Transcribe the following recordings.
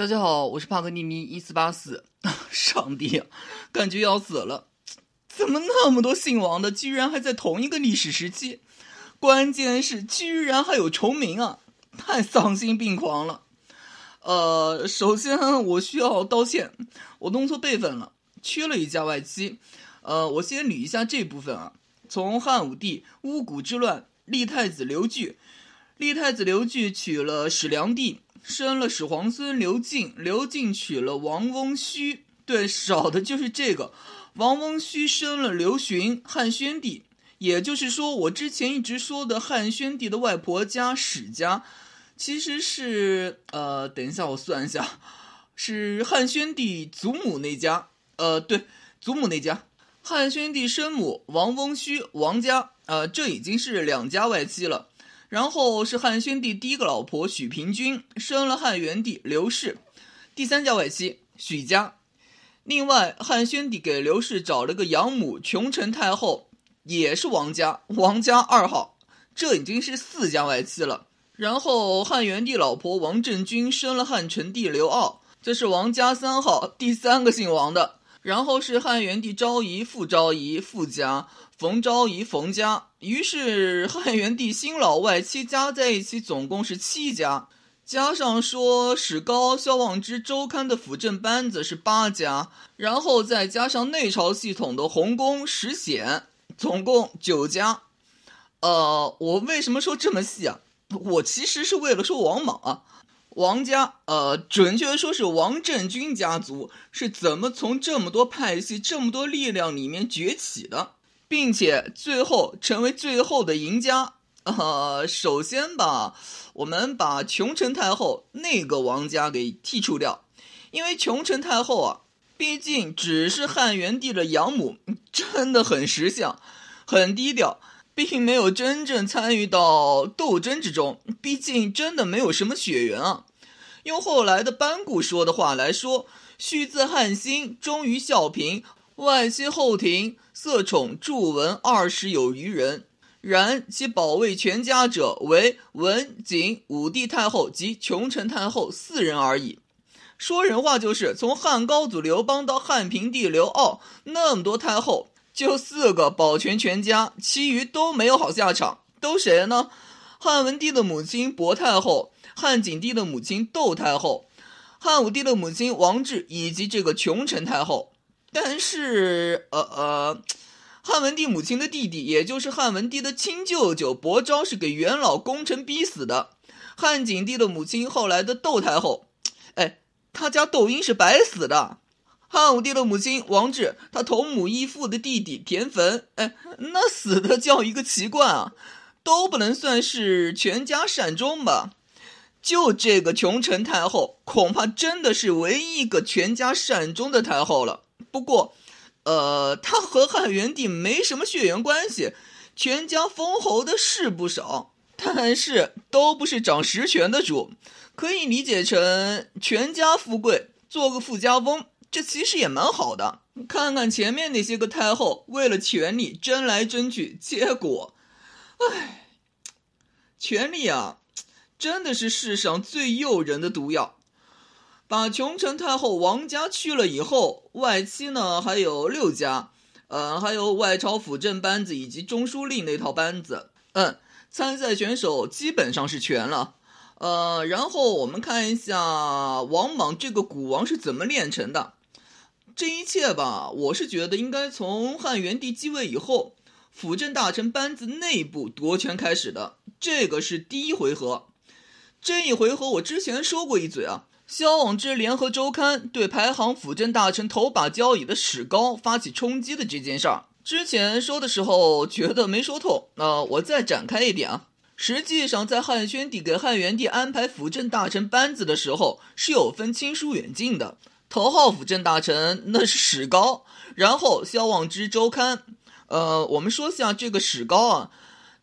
大家好，我是帕克尼米一四八四。上帝啊，感觉要死了！怎么那么多姓王的，居然还在同一个历史时期？关键是居然还有重名啊，太丧心病狂了。呃，首先我需要道歉，我弄错辈分了，缺了一家外戚。呃，我先捋一下这部分啊。从汉武帝巫蛊之乱，立太子刘据，立太子刘据娶了始良帝，生了始皇孙刘敬，刘敬娶了王翁须，对，少的就是这个。王翁须生了刘询，汉宣帝，也就是说，我之前一直说的汉宣帝的外婆家史家。其实是呃，等一下，我算一下，是汉宣帝祖母那家。呃，对，祖母那家，汉宣帝生母王翁须王家。呃，这已经是两家外戚了。然后是汉宣帝第一个老婆许平君，生了汉元帝刘氏，第三家外戚许家。另外，汉宣帝给刘氏找了个养母琼成太后，也是王家，王家二号。这已经是四家外戚了。然后汉元帝老婆王政君生了汉成帝刘骜，这是王家三号，第三个姓王的。然后是汉元帝昭仪、傅昭仪、傅家，冯昭仪、冯家。于是汉元帝新老外戚加在一起，总共是七家，加上说史高、萧望之、周刊的辅政班子是八家，然后再加上内朝系统的洪公、石显，总共九家。呃，我为什么说这么细啊？我其实是为了说王莽啊，王家，呃，准确的说是王政君家族是怎么从这么多派系、这么多力量里面崛起的，并且最后成为最后的赢家。呃，首先吧，我们把琼成太后那个王家给剔除掉，因为琼成太后啊，毕竟只是汉元帝的养母，真的很识相，很低调。并没有真正参与到斗争之中，毕竟真的没有什么血缘啊。用后来的班固说的话来说：“须自汉兴，忠于孝平，外戚后庭，色宠著文二十有余人。然其保卫全家者，为文景武帝太后及琼成太后四人而已。”说人话就是，从汉高祖刘邦到汉平帝刘骜，那么多太后。就四个保全全家，其余都没有好下场。都谁呢？汉文帝的母亲薄太后，汉景帝的母亲窦太后，汉武帝的母亲王治，以及这个琼成太后。但是，呃呃，汉文帝母亲的弟弟，也就是汉文帝的亲舅舅薄昭，是给元老功臣逼死的。汉景帝的母亲后来的窦太后，哎，他家窦婴是白死的。汉武帝的母亲王治，他同母异父的弟弟田汾，哎，那死的叫一个奇怪啊，都不能算是全家善终吧？就这个琼成太后，恐怕真的是唯一一个全家善终的太后了。不过，呃，她和汉元帝没什么血缘关系，全家封侯的是不少，但是都不是掌实权的主，可以理解成全家富贵，做个富家翁。这其实也蛮好的。看看前面那些个太后，为了权力争来争去，结果，唉，权力啊，真的是世上最诱人的毒药。把琼城太后王家去了以后，外戚呢还有六家，呃，还有外朝辅政班子以及中书令那套班子。嗯，参赛选手基本上是全了。呃，然后我们看一下王莽这个古王是怎么炼成的。这一切吧，我是觉得应该从汉元帝继位以后，辅政大臣班子内部夺权开始的。这个是第一回合。这一回合我之前说过一嘴啊，萧望之联合周刊对排行辅政大臣头把交椅的史高发起冲击的这件事儿，之前说的时候觉得没说透。那我再展开一点啊，实际上在汉宣帝给汉元帝安排辅政大臣班子的时候，是有分亲疏远近的。头号辅政大臣那是史高，然后萧望之周刊。呃，我们说下这个史高啊，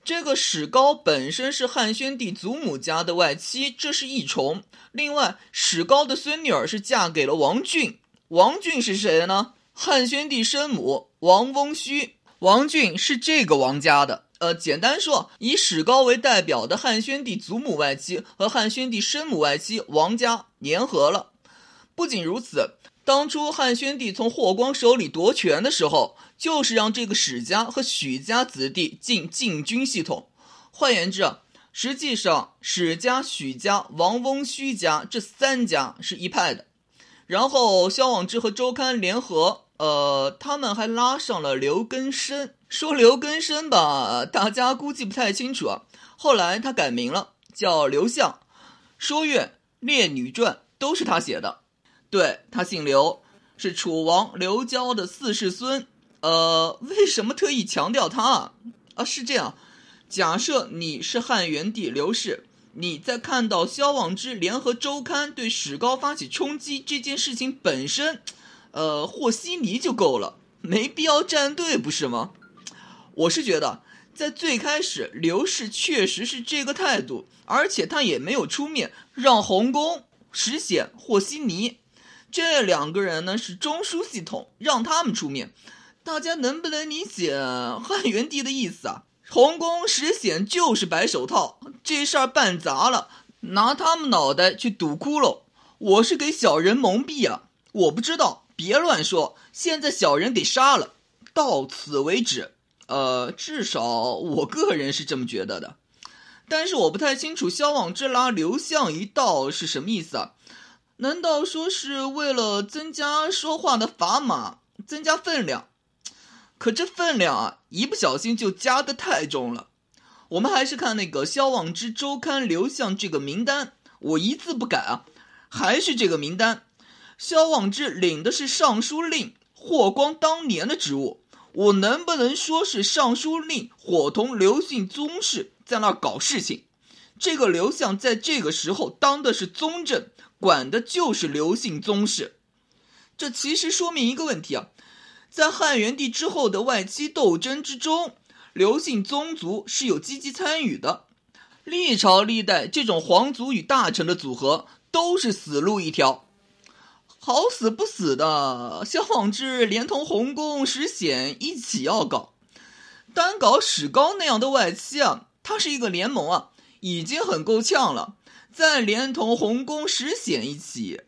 这个史高本身是汉宣帝祖母家的外戚，这是一重。另外，史高的孙女儿是嫁给了王俊，王俊是谁呢？汉宣帝生母王翁须，王俊是这个王家的。呃，简单说，以史高为代表的汉宣帝祖母外戚和汉宣帝生母外戚王家联合了。不仅如此，当初汉宣帝从霍光手里夺权的时候，就是让这个史家和许家子弟进禁军系统。换言之啊，实际上史家、许家、王翁、虚家这三家是一派的。然后萧往之和周刊联合，呃，他们还拉上了刘根生。说刘根生吧，大家估计不太清楚啊。后来他改名了，叫刘向，《说岳》《列女传》都是他写的。对他姓刘，是楚王刘交的四世孙。呃，为什么特意强调他啊？啊，是这样，假设你是汉元帝刘氏，你在看到萧望之联合周刊对史高发起冲击这件事情本身，呃，和稀泥就够了，没必要站队，不是吗？我是觉得，在最开始，刘氏确实是这个态度，而且他也没有出面让洪公、石显、和稀泥。这两个人呢是中枢系统，让他们出面，大家能不能理解汉元帝的意思啊？洪公石显就是白手套，这事儿办砸了，拿他们脑袋去堵窟窿。我是给小人蒙蔽啊！我不知道，别乱说。现在小人给杀了，到此为止。呃，至少我个人是这么觉得的，但是我不太清楚萧望之拉刘向一道是什么意思啊？难道说是为了增加说话的砝码，增加分量？可这分量啊，一不小心就加的太重了。我们还是看那个萧望之周刊刘向这个名单，我一字不改啊，还是这个名单。萧望之领的是尚书令霍光当年的职务，我能不能说是尚书令伙同刘姓宗室在那搞事情？这个刘向在这个时候当的是宗正。管的就是刘姓宗室，这其实说明一个问题啊，在汉元帝之后的外戚斗争之中，刘姓宗族是有积极参与的。历朝历代这种皇族与大臣的组合都是死路一条，好死不死的，萧望之连同洪公、石显一起要搞，单搞史高那样的外戚啊，他是一个联盟啊，已经很够呛了。再连同洪公石显一起，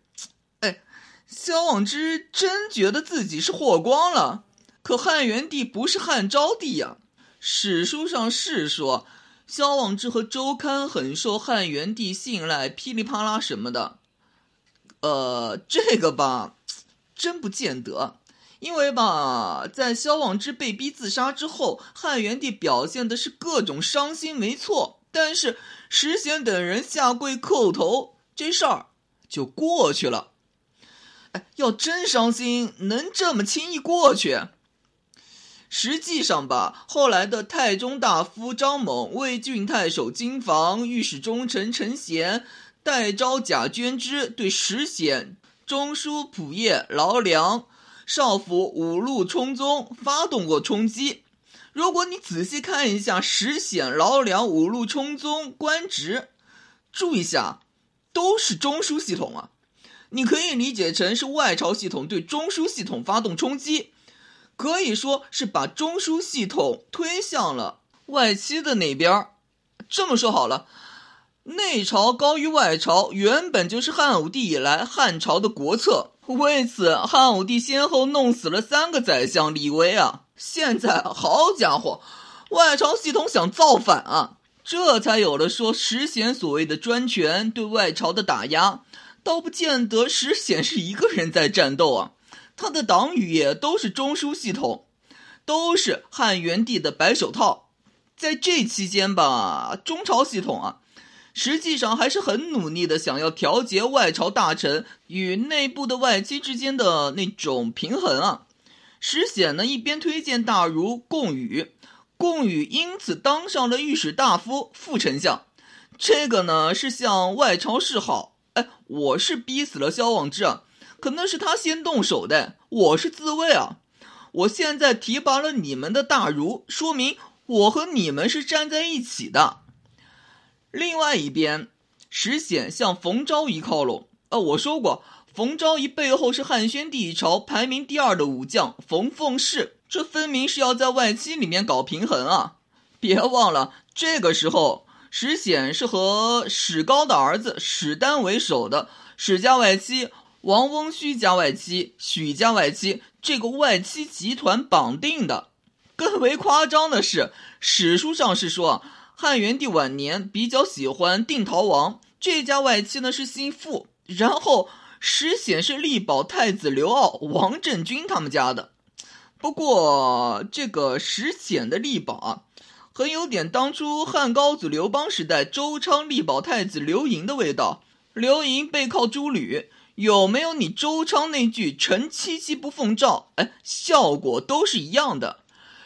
萧望之真觉得自己是霍光了。可汉元帝不是汉昭帝呀。史书上是说，萧望之和周刊很受汉元帝信赖，噼里啪啦什么的。呃，这个吧，真不见得。因为吧，在萧望之被逼自杀之后，汉元帝表现的是各种伤心，没错。但是石显等人下跪叩头，这事儿就过去了。哎，要真伤心，能这么轻易过去？实际上吧，后来的太中大夫张猛、魏郡太守金房、御史中丞陈贤、代招贾捐之对石显、中书仆射劳良、少府五路冲宗发动过冲击。如果你仔细看一下石显、劳良、五路冲宗官职，注意一下，都是中枢系统啊。你可以理解成是外朝系统对中枢系统发动冲击，可以说是把中枢系统推向了外戚的那边儿。这么说好了，内朝高于外朝，原本就是汉武帝以来汉朝的国策。为此，汉武帝先后弄死了三个宰相李威啊。现在好家伙，外朝系统想造反啊，这才有了说石显所谓的专权对外朝的打压，倒不见得石显是一个人在战斗啊，他的党羽也都是中枢系统，都是汉元帝的白手套。在这期间吧，中朝系统啊，实际上还是很努力的想要调节外朝大臣与内部的外戚之间的那种平衡啊。石显呢，一边推荐大儒贡禹，贡禹因此当上了御史大夫、副丞相。这个呢是向外朝示好。哎，我是逼死了萧望之啊，可那是他先动手的，我是自卫啊。我现在提拔了你们的大儒，说明我和你们是站在一起的。另外一边，石显向冯昭仪靠拢。呃，我说过。冯昭仪背后是汉宣帝朝排名第二的武将冯奉氏，这分明是要在外戚里面搞平衡啊！别忘了，这个时候石显是和史高的儿子史丹为首的史家外戚王翁须家外戚、许家外戚这个外戚集团绑定的。更为夸张的是，史书上是说，汉元帝晚年比较喜欢定陶王这家外戚呢，是姓傅，然后史显是力保太子刘骜、王振军他们家的。不过，这个史显的力保啊。很有点当初汉高祖刘邦时代周昌力保太子刘盈的味道。刘盈背靠诸吕，有没有你周昌那句“臣七七不奉诏”？哎，效果都是一样的。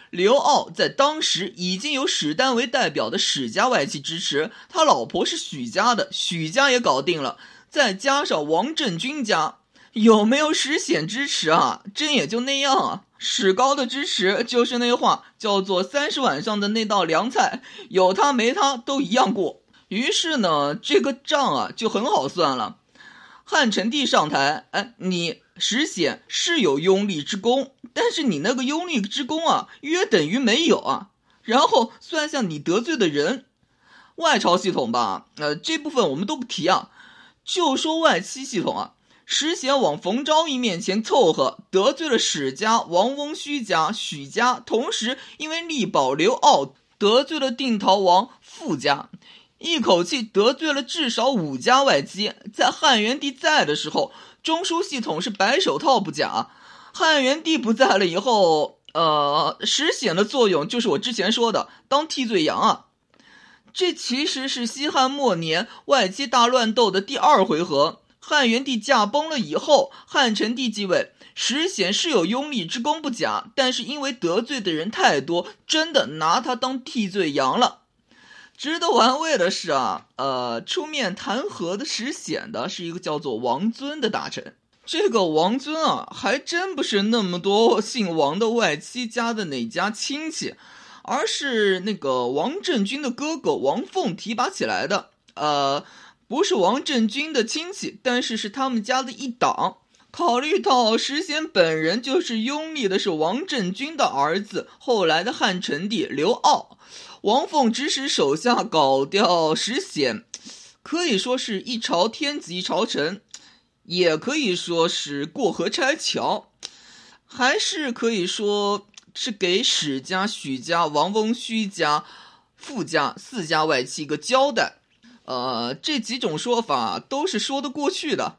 刘骜在当时已经有史丹为代表的史家外戚支持，他老婆是许家的，许家也搞定了，再加上王振军家，有没有史显支持啊？真也就那样啊。史高的支持就是那话，叫做“三十晚上的那道凉菜，有他没他都一样过”。于是呢，这个账啊就很好算了。汉成帝上台，哎，你史显是有拥立之功，但是你那个拥立之功啊，约等于没有啊。然后算下你得罪的人，外朝系统吧，呃，这部分我们都不提啊，就说外戚系统啊。石显往冯昭义面前凑合，得罪了史家、王翁须家、许家，同时因为力保刘骜，得罪了定陶王傅家，一口气得罪了至少五家外戚。在汉元帝在的时候，中枢系统是白手套不假；汉元帝不在了以后，呃，史显的作用就是我之前说的当替罪羊啊。这其实是西汉末年外戚大乱斗的第二回合。汉元帝驾崩了以后，汉成帝继位，实显是有拥立之功不假，但是因为得罪的人太多，真的拿他当替罪羊了。值得玩味的是啊，呃，出面弹劾的实显的是一个叫做王尊的大臣。这个王尊啊，还真不是那么多姓王的外戚家的哪家亲戚，而是那个王振军的哥哥王凤提拔起来的。呃。不是王振军的亲戚，但是是他们家的一党。考虑到石显本人就是拥立的是王振军的儿子，后来的汉成帝刘骜，王凤指使手下搞掉石显，可以说是一朝天子一朝臣，也可以说是过河拆桥，还是可以说是给史家、许家、王翁虚家、傅家四家外戚一个交代。呃，这几种说法都是说得过去的。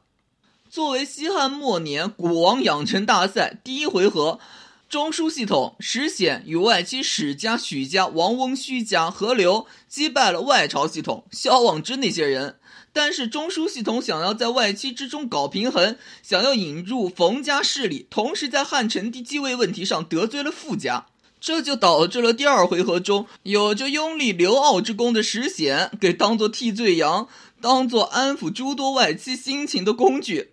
作为西汉末年古王养成大赛第一回合，中枢系统石显与外戚史家、许家、王翁须家合流，击败了外朝系统萧望之那些人。但是中枢系统想要在外戚之中搞平衡，想要引入冯家势力，同时在汉成帝继位问题上得罪了傅家。这就导致了第二回合中有着拥立刘骜之功的石显给当做替罪羊，当做安抚诸多外戚心情的工具。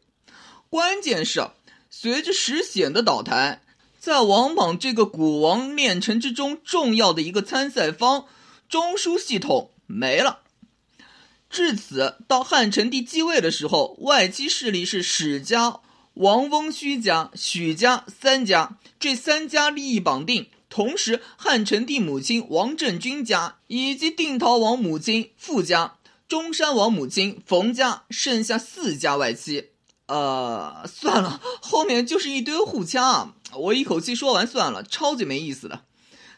关键是，随着石显的倒台，在王莽这个古王炼成之中重要的一个参赛方，中枢系统没了。至此，到汉成帝继位的时候，外戚势力是史家、王翁虚家、许家三家，这三家利益绑定。同时，汉成帝母亲王政君家以及定陶王母亲傅家、中山王母亲冯家，剩下四家外戚。呃，算了，后面就是一堆互掐，我一口气说完算了，超级没意思的。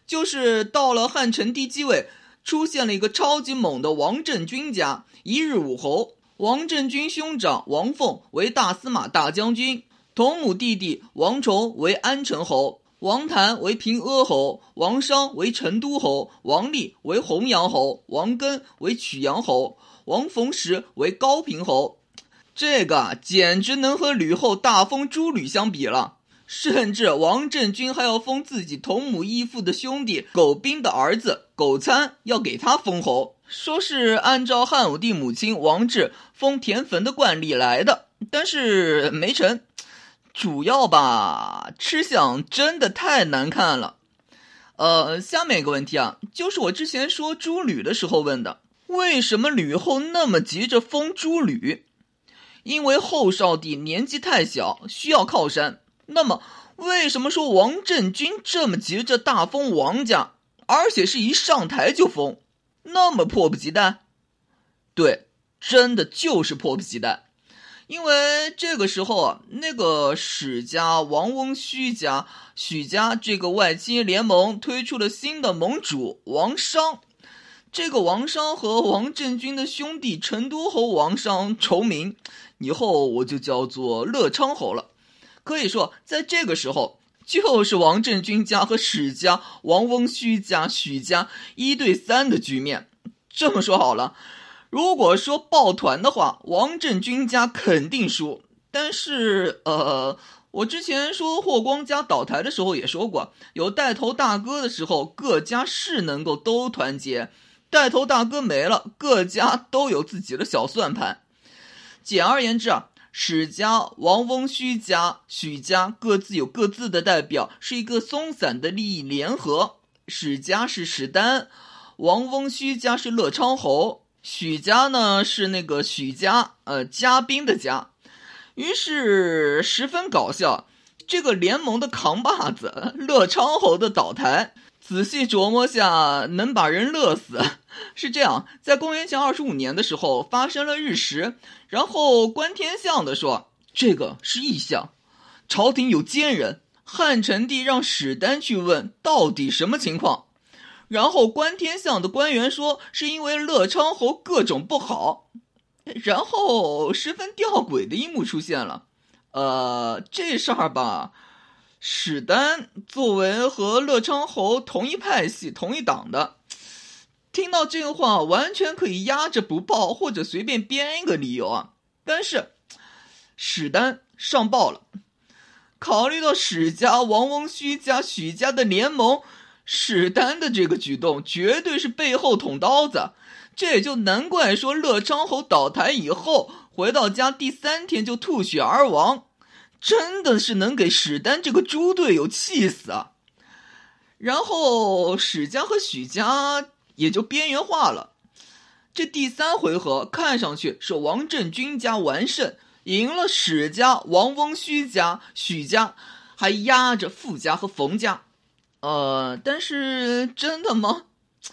就是到了汉成帝继位，出现了一个超级猛的王政君家，一日武侯。王政君兄长王凤为大司马大将军，同母弟弟王崇为安城侯。王谭为平阿侯，王商为成都侯，王立为弘阳侯，王根为曲阳侯，王逢时为高平侯。这个简直能和吕后大封诸吕相比了。甚至王振军还要封自己同母异父的兄弟苟斌的儿子苟参，要给他封侯，说是按照汉武帝母亲王志封田汾的惯例来的，但是没成。主要吧，吃相真的太难看了。呃，下面一个问题啊，就是我之前说朱吕的时候问的，为什么吕后那么急着封朱吕？因为后少帝年纪太小，需要靠山。那么，为什么说王振军这么急着大封王家，而且是一上台就封，那么迫不及待？对，真的就是迫不及待。因为这个时候啊，那个史家、王翁胥家、许家这个外戚联盟推出了新的盟主王商。这个王商和王振军的兄弟成都侯王商重名，以后我就叫做乐昌侯了。可以说，在这个时候，就是王振军家和史家、王翁胥家、许家一对三的局面。这么说好了，如果说抱团的话，王振军家肯定输。但是，呃。我之前说霍光家倒台的时候也说过，有带头大哥的时候，各家是能够都团结；带头大哥没了，各家都有自己的小算盘。简而言之啊，史家、王翁胥家、许家各自有各自的代表，是一个松散的利益联合。史家是史丹，王翁胥家是乐昌侯，许家呢是那个许家，呃，嘉宾的家。于是十分搞笑，这个联盟的扛把子乐昌侯的倒台，仔细琢磨下能把人乐死。是这样，在公元前二十五年的时候发生了日食，然后观天象的说这个是异象，朝廷有奸人。汉成帝让史丹去问到底什么情况，然后观天象的官员说是因为乐昌侯各种不好。然后十分吊诡的一幕出现了，呃，这事儿吧，史丹作为和乐昌侯同一派系、同一党的，听到这个话完全可以压着不报，或者随便编一个理由啊。但是史丹上报了，考虑到史家、王翁胥家、许家的联盟，史丹的这个举动绝对是背后捅刀子。这也就难怪说乐昌侯倒台以后回到家第三天就吐血而亡，真的是能给史丹这个猪队友气死啊！然后史家和许家也就边缘化了。这第三回合看上去是王振军家完胜，赢了史家、王翁胥家、许家，还压着傅家和冯家。呃，但是真的吗？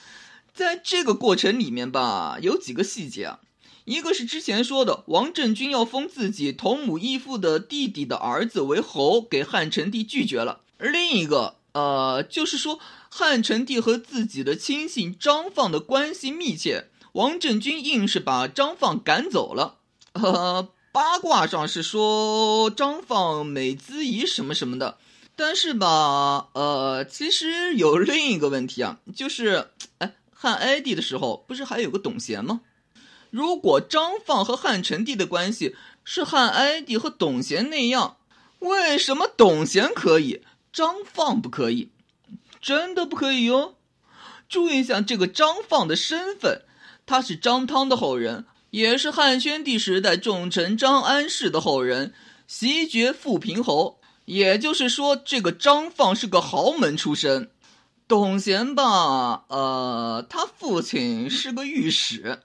在这个过程里面吧，有几个细节啊，一个是之前说的王振军要封自己同母异父的弟弟的儿子为侯，给汉成帝拒绝了；另一个，呃，就是说汉成帝和自己的亲信张放的关系密切，王振军硬是把张放赶走了。呃，八卦上是说张放美姿仪什么什么的，但是吧，呃，其实有另一个问题啊，就是，哎。汉哀帝的时候，不是还有个董贤吗？如果张放和汉成帝的关系是汉哀帝和董贤那样，为什么董贤可以，张放不可以？真的不可以哟！注意一下这个张放的身份，他是张汤的后人，也是汉宣帝时代重臣张安世的后人，袭爵富平侯。也就是说，这个张放是个豪门出身。董贤吧，呃，他父亲是个御史，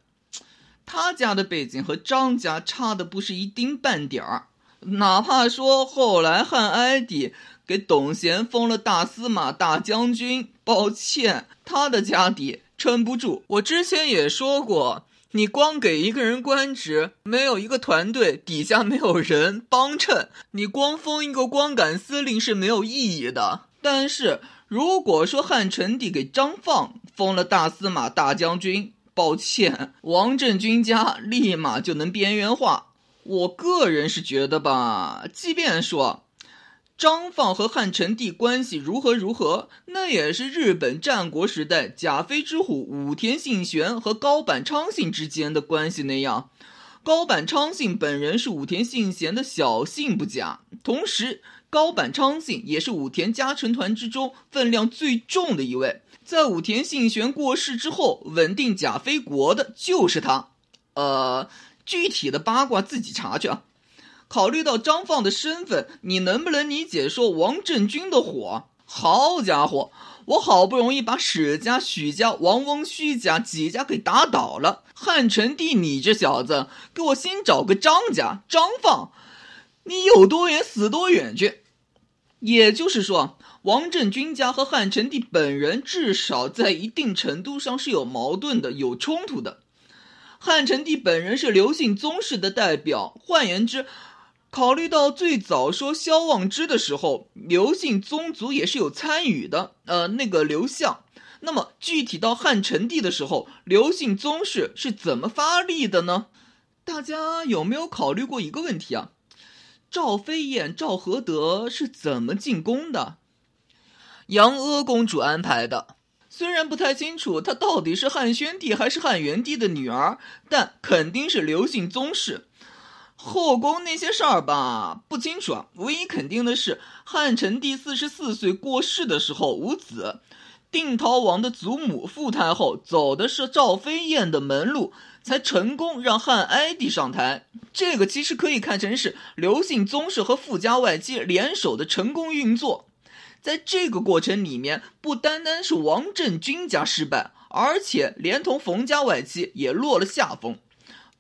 他家的背景和张家差的不是一丁半点儿。哪怕说后来汉哀帝给董贤封了大司马、大将军，抱歉，他的家底撑不住。我之前也说过，你光给一个人官职，没有一个团队，底下没有人帮衬，你光封一个光杆司令是没有意义的。但是。如果说汉成帝给张放封了大司马、大将军，抱歉，王振军家立马就能边缘化。我个人是觉得吧，即便说张放和汉成帝关系如何如何，那也是日本战国时代甲飞之虎武田信玄和高坂昌信之间的关系那样。高坂昌信本人是武田信玄的小姓不假，同时。高坂昌信也是武田家臣团之中分量最重的一位，在武田信玄过世之后，稳定甲飞国的就是他。呃，具体的八卦自己查去啊。考虑到张放的身份，你能不能理解说王振军的火？好家伙，我好不容易把史家、许家、王翁胥家几家给打倒了，汉成帝，你这小子，给我先找个张家张放，你有多远死多远去。也就是说，王振军家和汉成帝本人至少在一定程度上是有矛盾的、有冲突的。汉成帝本人是刘姓宗室的代表，换言之，考虑到最早说萧望之的时候，刘姓宗族也是有参与的。呃，那个刘向。那么具体到汉成帝的时候，刘姓宗室是怎么发力的呢？大家有没有考虑过一个问题啊？赵飞燕、赵合德是怎么进宫的？杨阿公主安排的。虽然不太清楚她到底是汉宣帝还是汉元帝的女儿，但肯定是刘姓宗室。后宫那些事儿吧，不清楚啊。唯一肯定的是，汉成帝四十四岁过世的时候无子。定陶王的祖母傅太后走的是赵飞燕的门路，才成功让汉哀帝上台。这个其实可以看成是刘姓宗室和傅家外戚联手的成功运作。在这个过程里面，不单单是王振军家失败，而且连同冯家外戚也落了下风。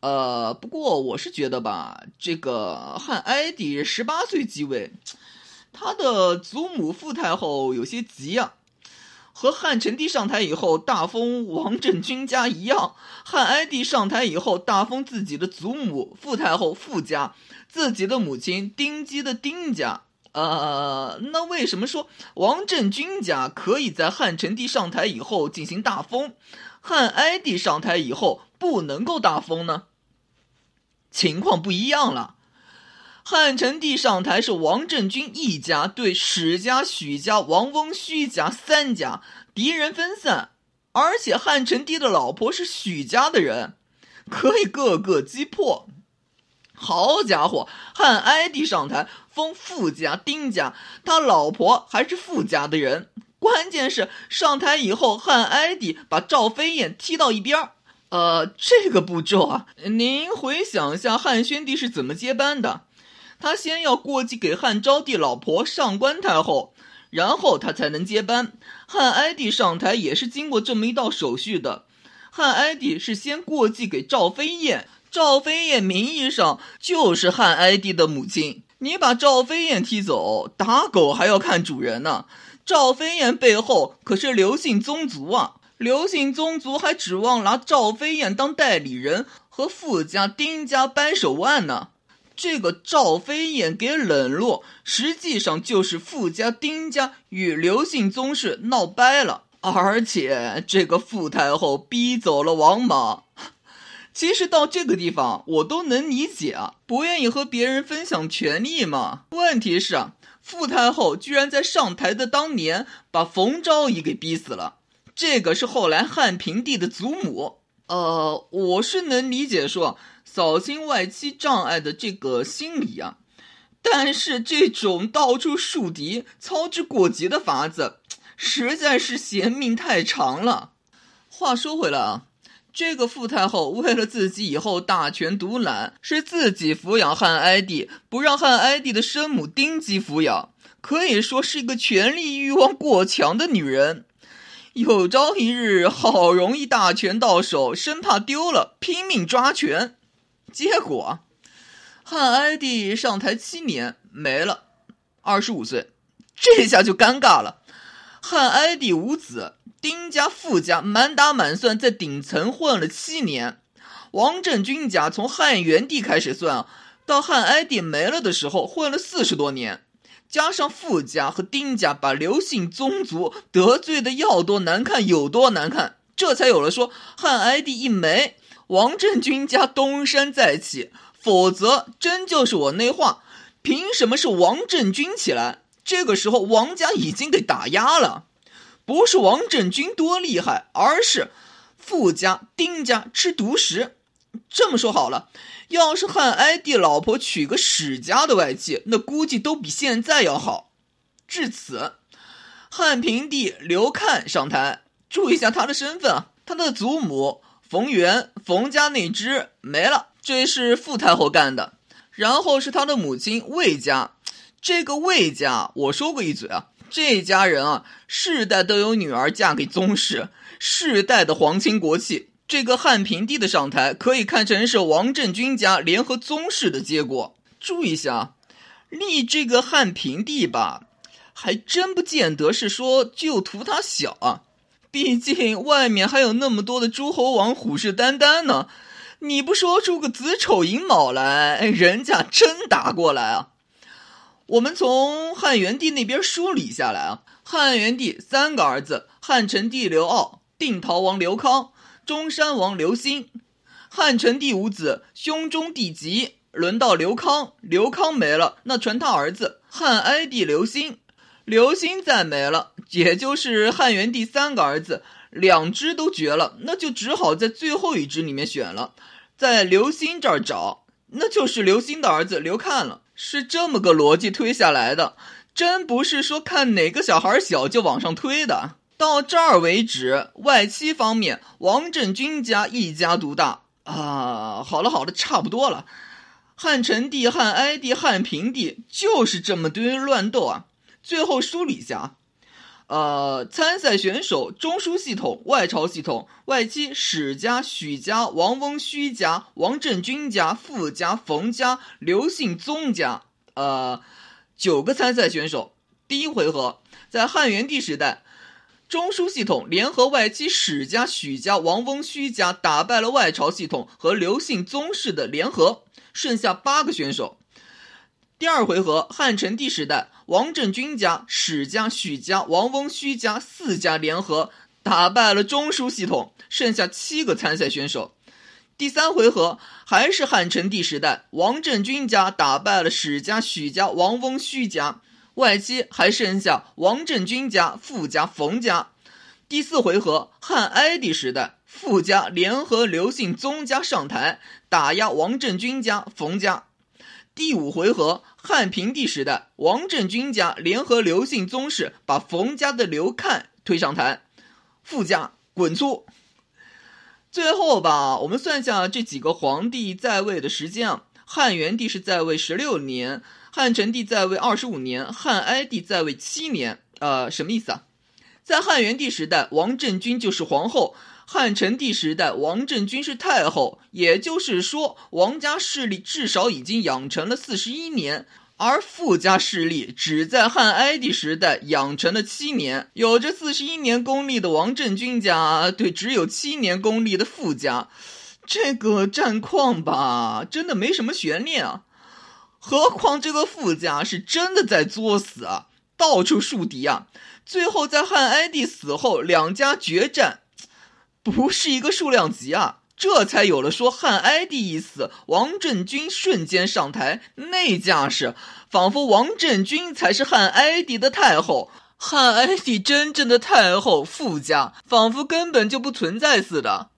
呃，不过我是觉得吧，这个汉哀帝十八岁继位，他的祖母傅太后有些急啊。和汉成帝上台以后大封王振军家一样，汉哀帝上台以后大封自己的祖母傅太后傅家，自己的母亲丁姬的丁家。呃，那为什么说王振军家可以在汉成帝上台以后进行大封，汉哀帝上台以后不能够大封呢？情况不一样了。汉成帝上台是王振军一家对史家、许家、王翁、虚家三家敌人分散，而且汉成帝的老婆是许家的人，可以各个击破。好家伙，汉哀帝上台封傅家、丁家，他老婆还是傅家的人。关键是上台以后，汉哀帝把赵飞燕踢到一边儿。呃，这个步骤啊，您回想一下，汉宣帝是怎么接班的？他先要过继给汉昭帝老婆上官太后，然后他才能接班。汉哀帝上台也是经过这么一道手续的。汉哀帝是先过继给赵飞燕，赵飞燕名义上就是汉哀帝的母亲。你把赵飞燕踢走，打狗还要看主人呢。赵飞燕背后可是刘姓宗族啊，刘姓宗族还指望拿赵飞燕当代理人，和傅家、丁家掰手腕呢。这个赵飞燕给冷落，实际上就是傅家、丁家与刘姓宗室闹掰了，而且这个傅太后逼走了王莽。其实到这个地方，我都能理解啊，不愿意和别人分享权力嘛。问题是啊，傅太后居然在上台的当年把冯昭仪给逼死了，这个是后来汉平帝的祖母。呃，我是能理解说。扫清外戚障碍的这个心理啊，但是这种到处树敌、操之过急的法子，实在是嫌命太长了。话说回来啊，这个傅太后为了自己以后大权独揽，是自己抚养汉哀帝，不让汉哀帝的生母丁姬抚养，可以说是一个权力欲望过强的女人。有朝一日，好容易大权到手，生怕丢了，拼命抓权。结果，汉哀帝上台七年没了，二十五岁，这下就尴尬了。汉哀帝无子，丁家、傅家满打满算在顶层混了七年。王振军家从汉元帝开始算，到汉哀帝没了的时候混了四十多年。加上傅家和丁家把刘姓宗族得罪的要多难看有多难看，这才有了说汉哀帝一没。王振军家东山再起，否则真就是我那话，凭什么是王振军起来？这个时候王家已经给打压了，不是王振军多厉害，而是傅家、丁家吃独食。这么说好了，要是汉哀帝老婆娶个史家的外戚，那估计都比现在要好。至此，汉平帝刘看上台，注意一下他的身份啊，他的祖母。冯媛，冯家那支没了，这是傅太后干的。然后是他的母亲魏家，这个魏家我说过一嘴啊，这家人啊，世代都有女儿嫁给宗室，世代的皇亲国戚。这个汉平帝的上台，可以看成是王振军家联合宗室的结果。注意一下，立这个汉平帝吧，还真不见得是说就图他小啊。毕竟外面还有那么多的诸侯王虎视眈眈呢，你不说出个子丑寅卯来，人家真打过来啊！我们从汉元帝那边梳理下来啊，汉元帝三个儿子：汉成帝刘骜、定陶王刘康、中山王刘欣。汉成帝无子，兄终弟及，轮到刘康，刘康没了，那传他儿子汉哀帝刘欣。刘欣再没了，也就是汉元帝三个儿子，两只都绝了，那就只好在最后一只里面选了，在刘欣这儿找，那就是刘欣的儿子刘看了。是这么个逻辑推下来的，真不是说看哪个小孩小就往上推的。到这儿为止，外戚方面，王振军家一家独大啊。好了好了，差不多了。汉成帝、汉哀帝、汉平帝就是这么堆乱斗啊。最后梳理一下，呃，参赛选手：中书系统、外朝系统、外戚史家、许家、王翁胥家、王振军家、傅家、冯家、刘姓宗家，呃，九个参赛选手。第一回合，在汉元帝时代，中书系统联合外戚史家、许家、王翁胥家，打败了外朝系统和刘姓宗室的联合，剩下八个选手。第二回合，汉成帝时代，王振军家、史家、许家、王翁胥家四家联合打败了中书系统，剩下七个参赛选手。第三回合还是汉成帝时代，王振军家打败了史家、许家、王翁胥家，外戚还剩下王振军家、傅家、冯家。第四回合，汉哀帝时代，傅家联合刘姓宗家上台打压王振军家、冯家。第五回合，汉平帝时代，王振军家联合刘姓宗室，把冯家的刘看推上台，傅家滚粗。最后吧，我们算一下这几个皇帝在位的时间啊，汉元帝是在位十六年，汉成帝在位二十五年，汉哀帝在位七年。呃，什么意思啊？在汉元帝时代，王振军就是皇后。汉成帝时代，王振军是太后，也就是说，王家势力至少已经养成了四十一年，而傅家势力只在汉哀帝时代养成了七年。有着四十一年功力的王振军家，对只有七年功力的傅家，这个战况吧，真的没什么悬念啊。何况这个傅家是真的在作死啊，到处树敌啊。最后在汉哀帝死后，两家决战。不是一个数量级啊，这才有了说汉哀帝一死，王振军瞬间上台那架势，仿佛王振军才是汉哀帝的太后，汉哀帝真正的太后傅家仿佛根本就不存在似的。